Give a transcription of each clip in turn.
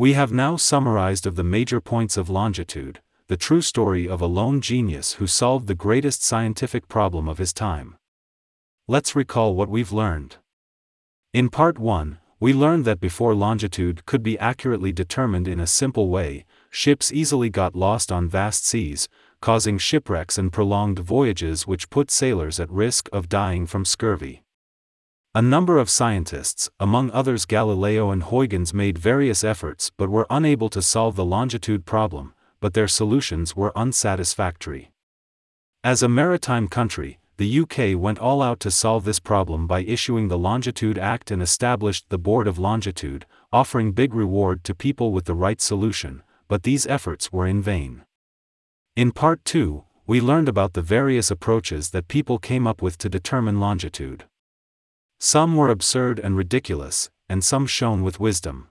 We have now summarized of the major points of longitude, the true story of a lone genius who solved the greatest scientific problem of his time. Let's recall what we've learned. In part 1, we learned that before longitude could be accurately determined in a simple way, ships easily got lost on vast seas, causing shipwrecks and prolonged voyages which put sailors at risk of dying from scurvy. A number of scientists, among others Galileo and Huygens made various efforts but were unable to solve the longitude problem, but their solutions were unsatisfactory. As a maritime country, the UK went all out to solve this problem by issuing the Longitude Act and established the Board of Longitude, offering big reward to people with the right solution, but these efforts were in vain. In part 2, we learned about the various approaches that people came up with to determine longitude. Some were absurd and ridiculous, and some shone with wisdom.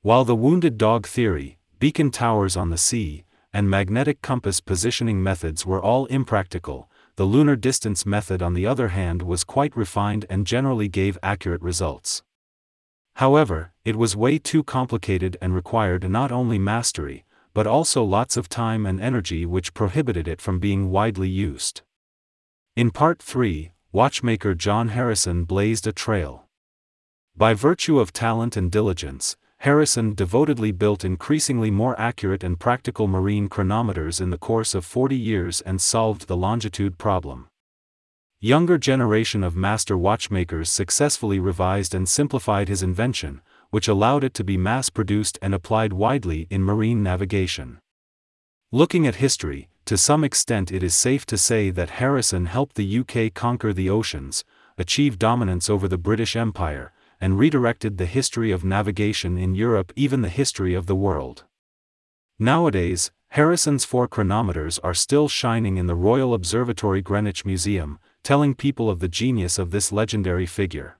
While the wounded dog theory, beacon towers on the sea, and magnetic compass positioning methods were all impractical, the lunar distance method on the other hand was quite refined and generally gave accurate results. However, it was way too complicated and required not only mastery, but also lots of time and energy which prohibited it from being widely used. In part 3, watchmaker John Harrison blazed a trail. By virtue of talent and diligence, Harrison devotedly built increasingly more accurate and practical marine chronometers in the course of 40 years and solved the longitude problem. Younger generation of master watchmakers successfully revised and simplified his invention, which allowed it to be mass-produced and applied widely in marine navigation. Looking at history, to some extent it is safe to say that Harrison helped the UK conquer the oceans, achieve dominance over the British Empire, and redirected the history of navigation in Europe even the history of the world. Nowadays, Harrison's four chronometers are still shining in the Royal Observatory Greenwich Museum, telling people of the genius of this legendary figure.